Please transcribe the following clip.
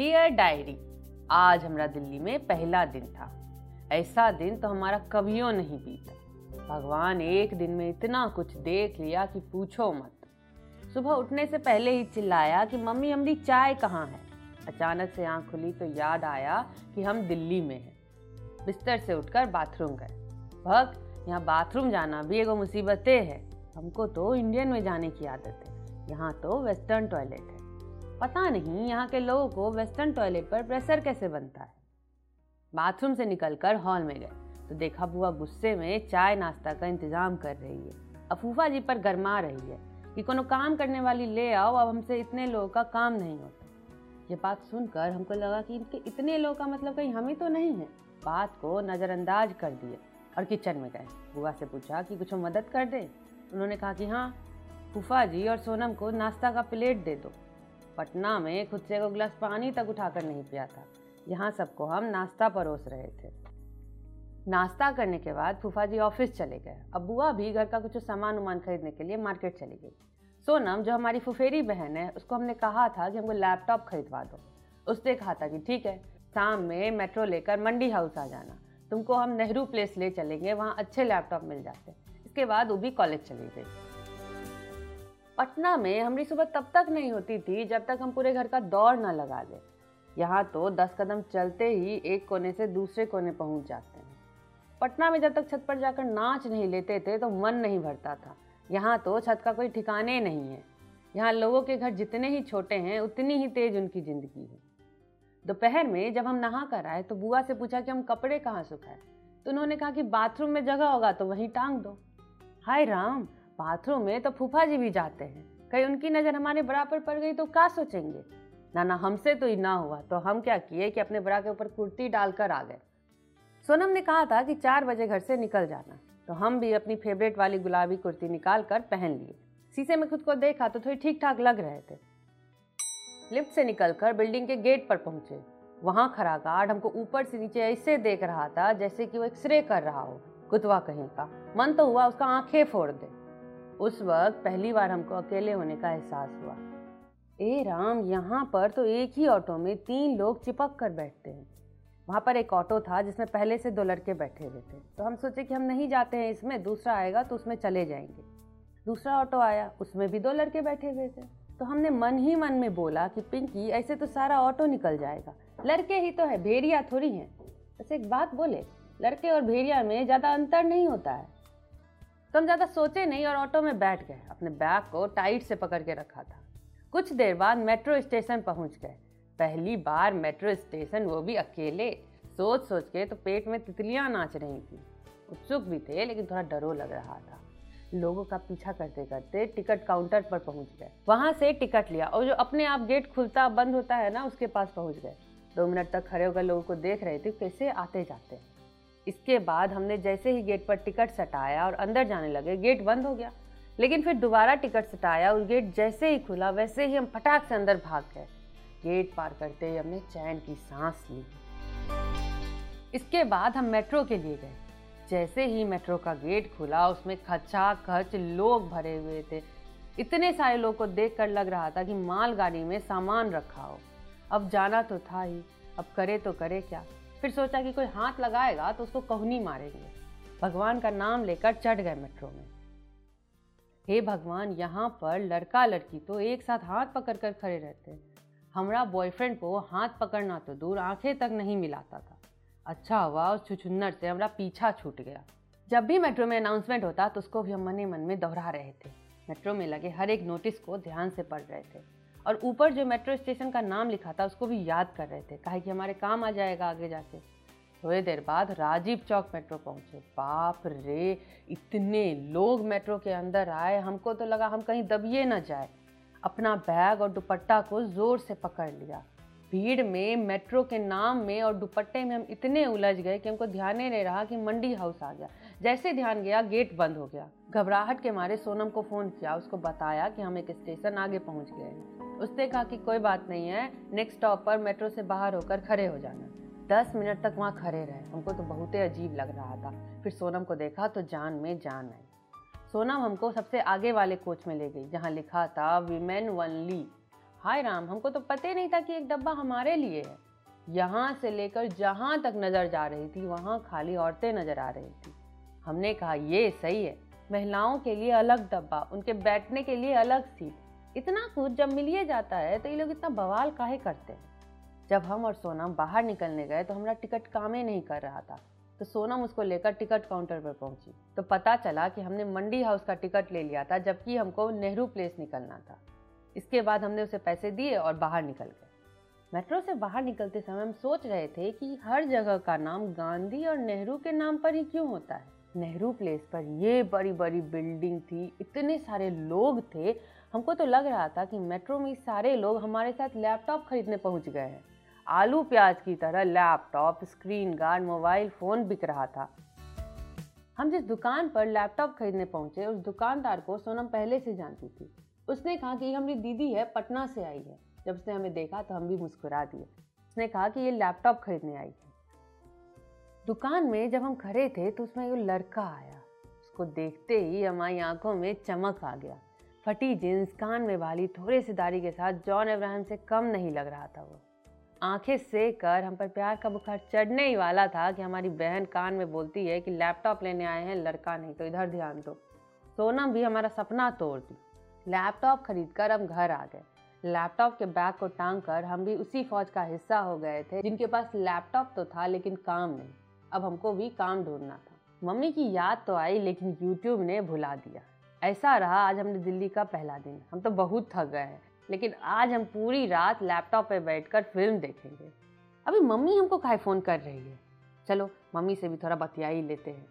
Dear diary आज हमारा दिल्ली में पहला दिन था। ऐसा दिन तो हमारा कभियो नहीं बीता। भगवान एक दिन में इतना कुछ देख लिया कि पूछो मत। सुबह उठने से पहले ही चिल्लाया कि, मम्मी हमारी चाय कहाँ है? अचानक से आँख खुली तो याद आया कि हम दिल्ली में हैं। बिस्तर से उठकर बाथरूम गए। भग यहाँ बाथरूम जाना भी एगो मुसीबतें है। हमको तो इंडियन में जाने की आदत है। यहाँ तो वेस्टर्न टॉयलेट है। पता नहीं यहाँ के लोगों को वेस्टर्न टॉयलेट पर प्रेशर कैसे बनता है। बाथरूम से निकलकर हॉल में गए तो देखा बुआ गुस्से में चाय नाश्ता का इंतज़ाम कर रही है। अफूफा जी पर गरमा रही है कि कोनो काम करने वाली ले आओ, अब हमसे इतने लोगों का काम नहीं होता। ये बात सुनकर हमको लगा कि इनके इतने लोगों का मतलब कहीं हम ही तो नहीं है। बात को नज़रअंदाज कर दिए और किचन में गए। बुआ से पूछा कि कुछ मदद कर दे? उन्होंने कहा कि हाँ फूफा जी और सोनम को नाश्ता का प्लेट दे दो। पटना में खुद से एक गिलास पानी तक उठाकर नहीं पिया था। यहाँ सबको हम नाश्ता परोस रहे थे। नाश्ता करने के बाद फूफा जी ऑफ़िस चले गए। अब बुआ भी घर का कुछ सामान उमान खरीदने के लिए मार्केट चली गई। सोनम, जो हमारी फुफेरी बहन है, उसको हमने कहा था कि हमको लैपटॉप खरीदवा दो। उसने कहा था कि ठीक है, शाम में मेट्रो लेकर मंडी हाउस आ जाना। तुमको हम नेहरू प्लेस ले चलेंगे, वहाँ अच्छे लैपटॉप मिल जाते। इसके बाद वो भी कॉलेज चली गई। पटना में हमारी सुबह तब तक नहीं होती थी जब तक हम पूरे घर का दौड़ न लगा दें। यहाँ तो दस कदम चलते ही एक कोने से दूसरे कोने पहुँच जाते हैं। पटना में जब तक छत पर जाकर नाच नहीं लेते थे तो मन नहीं भरता था। यहाँ तो छत का कोई ठिकाने नहीं है। यहाँ लोगों के घर जितने ही छोटे हैं, उतनी ही तेज उनकी ज़िंदगी है। दोपहर में जब हम नहा कर आए तो बुआ से पूछा कि हम कपड़े कहाँ सुखाए? तो उन्होंने कहा कि बाथरूम में जगह होगा तो वहीं टांग दो। हाय राम बाथरूम में तो फूफा जी भी जाते हैं। कहीं उनकी नज़र हमारे बड़ा पर पड़ गई तो क्या सोचेंगे? ना ना हमसे तो ना हुआ तो हम क्या किए कि अपने बड़ा के ऊपर कुर्ती डालकर आ गए? सोनम ने कहा था कि चार बजे घर से निकल जाना तो हम भी अपनी फेवरेट वाली गुलाबी कुर्ती निकाल कर पहन लिए। शीशे में खुद को देखा तो थोड़ी ठीक ठाक लग रहे थे। लिफ्ट से निकलकर बिल्डिंग के गेट पर पहुँचे। वहाँ खड़ा गार्ड हमको ऊपर से नीचे ऐसे देख रहा था जैसे कि वो एक्सरे कर रहा हो कुतवा कहीं का। मन तो हुआ उसका आँखें फोड़ दे। उस वक्त पहली बार हमको अकेले होने का एहसास हुआ। ए राम, यहाँ पर तो एक ही ऑटो में तीन लोग चिपक कर बैठते हैं। वहाँ पर एक ऑटो था जिसमें पहले से दो लड़के बैठे हुए थे। तो हम सोचे कि हम नहीं जाते हैं इसमें, दूसरा आएगा तो उसमें चले जाएँगे। दूसरा ऑटो आया, उसमें भी दो लड़के बैठे हुए थे। तो हमने मन ही मन में बोला कि, पिंकी, ऐसे तो सारा ऑटो निकल जाएगा। लड़के ही तो है, भेड़िया थोड़ी हैं। बस एक बात बोले, लड़के और भेड़िया में ज़्यादा अंतर नहीं होता है। तो हम ज़्यादा सोचे नहीं और ऑटो में बैठ गए। अपने बैग को टाइट से पकड़ के रखा था। कुछ देर बाद मेट्रो स्टेशन पहुँच गए। पहली बार मेट्रो स्टेशन, वो भी अकेले। सोच सोच के तो पेट में तितलियाँ नाच रही थी। उत्सुक भी थे, लेकिन थोड़ा डरो लग रहा था। लोगों का पीछा करते करते टिकट काउंटर पर पहुँच गए। वहाँ से टिकट लिया और जो अपने आप गेट खुलता बंद होता है ना, उसके पास पहुँच गए। दो मिनट तक खड़े होकर लोगों को देख रहे थे कैसे आते जाते हैं इसके बाद हमने जैसे ही गेट पर टिकट सटाया और अंदर जाने लगे गेट बंद हो गया। लेकिन फिर दोबारा टिकट सटाया और गेट जैसे ही खुला, वैसे ही हम फटाक से अंदर भाग गए। गेट पार करते ही हमने चैन की सांस ली। इसके बाद हम मेट्रो के लिए गए। जैसे ही मेट्रो का गेट खुला, उसमें खचा खच लोग भरे हुए थे। इतने सारे लोग को देख कर लग रहा था कि मालगाड़ी में सामान रखा हो। अब जाना तो था ही, अब करे तो करे क्या? फिर सोचा कि कोई हाथ लगाएगा तो उसको कहनी मारेंगे। भगवान का नाम लेकर चढ़ गए मेट्रो में। हे भगवान, यहाँ पर लड़का लड़की तो एक साथ हाथ पकड़ कर खड़े रहते हैं। हमारा बॉयफ्रेंड को हाथ पकड़ना तो दूर आँखें तक नहीं मिलाता था। अच्छा हुआ, उस छुछुन्नर से हमारा पीछा छूट गया। जब भी मेट्रो में अनाउंसमेंट होता तो उसको भी हम मने मन में दोहरा रहे थे। मेट्रो में लगे हर एक नोटिस को ध्यान से पढ़ रहे थे। और ऊपर जो मेट्रो स्टेशन का नाम लिखा था, उसको भी याद कर रहे थे। कहे कि हमारे काम आ जाएगा आगे जाके। थोड़ी देर बाद राजीव चौक मेट्रो पहुँचे। बाप रे, इतने लोग मेट्रो के अंदर आए। हमको तो लगा हम कहीं दबिए ना जाए। अपना बैग और दुपट्टा को ज़ोर से पकड़ लिया। भीड़ में, मेट्रो के नाम में और दुपट्टे में हम इतने उलझ गए कि हमको ध्यान ही नहीं रहा कि मंडी हाउस आ गया। जैसे ध्यान गया, गेट बंद हो गया। घबराहट के मारे सोनम को फ़ोन किया। उसको बताया कि हम एक स्टेशन आगे पहुँच गए हैं। उसने कहा कि कोई बात नहीं है नेक्स्ट स्टॉप पर मेट्रो से बाहर होकर खड़े हो जाना। दस मिनट तक वहाँ खड़े रहे। हमको तो बहुत ही अजीब लग रहा था। फिर सोनम को देखा तो जान में जान आई। सोनम हमको सबसे आगे वाले कोच में ले गई, जहाँ लिखा था वीमेन वनली हाय राम, हमको तो पता ही नहीं था कि एक डब्बा हमारे लिए है। यहाँ से लेकर जहाँ तक नज़र जा रही थी, वहाँ खाली औरतें नज़र आ रही थी। हमने कहा, ये सही है। महिलाओं के लिए अलग डब्बा, उनके बैठने के लिए अलग सीट इतना कुछ जब मिलिए जाता है तो ये लोग इतना बवाल काहे करते हैं? जब हम और सोनम बाहर निकलने गए तो हमारा टिकट काम ही नहीं कर रहा था। तो सोनम उसको लेकर टिकट काउंटर पर पहुँची। तो पता चला कि हमने मंडी हाउस का टिकट ले लिया था, जबकि हमको नेहरू प्लेस निकलना था। इसके बाद हमने उसे पैसे दिए और बाहर निकल गए। मेट्रो से बाहर निकलते समय हम सोच रहे थे कि हर जगह का नाम गांधी और नेहरू के नाम पर ही क्यों होता है? नेहरू प्लेस पर ये बड़ी बड़ी बिल्डिंग थी, इतने सारे लोग थे। हमको तो लग रहा था कि मेट्रो में सारे लोग हमारे साथ लैपटॉप खरीदने पहुँच गए हैं। आलू प्याज की तरह laptop screen guard mobile phone बिक रहा था। हम जिस दुकान पर लैपटॉप खरीदने पहुँचे, उस दुकानदार को सोनम पहले से जानती थी। उसने कहा कि ये हमारी दीदी है, पटना से आई है। जब उसने हमें देखा तो हम भी मुस्कुरा दिए। उसने कहा कि ये लैपटॉप खरीदने आई है। दुकान में जब हम खड़े थे तो उसमें एक लड़का आया। उसको देखते ही हमारी आँखों में चमक आ गया। फटी जींस कान में वाली थोड़ी सी दाढ़ी के साथ जॉन अब्राहम से कम नहीं लग रहा था वो। आँखें सेक कर हम पर प्यार का बुखार चढ़ने ही वाला था कि हमारी बहन कान में बोलती है कि लैपटॉप लेने आए हैं, लड़का नहीं तो इधर ध्यान दो। सोनम भी हमारा सपना तोड़ दी। लैपटॉप खरीद कर हम घर आ गए। लैपटॉप के बैग को टांग कर हम भी उसी फौज का हिस्सा हो गए थे, जिनके पास लैपटॉप तो था लेकिन काम नहीं। अब हमको भी काम ढूंढना था। मम्मी की याद तो आई, लेकिन यूट्यूब ने भुला दिया। ऐसा रहा, आज हमने दिल्ली का पहला दिन। हम तो बहुत थक गए हैं, लेकिन आज हम पूरी रात लैपटॉप पे बैठकर फ़िल्म देखेंगे। अभी मम्मी हमको खाए फ़ोन कर रही है? चलो, मम्मी से भी थोड़ा बतिया ही लेते हैं।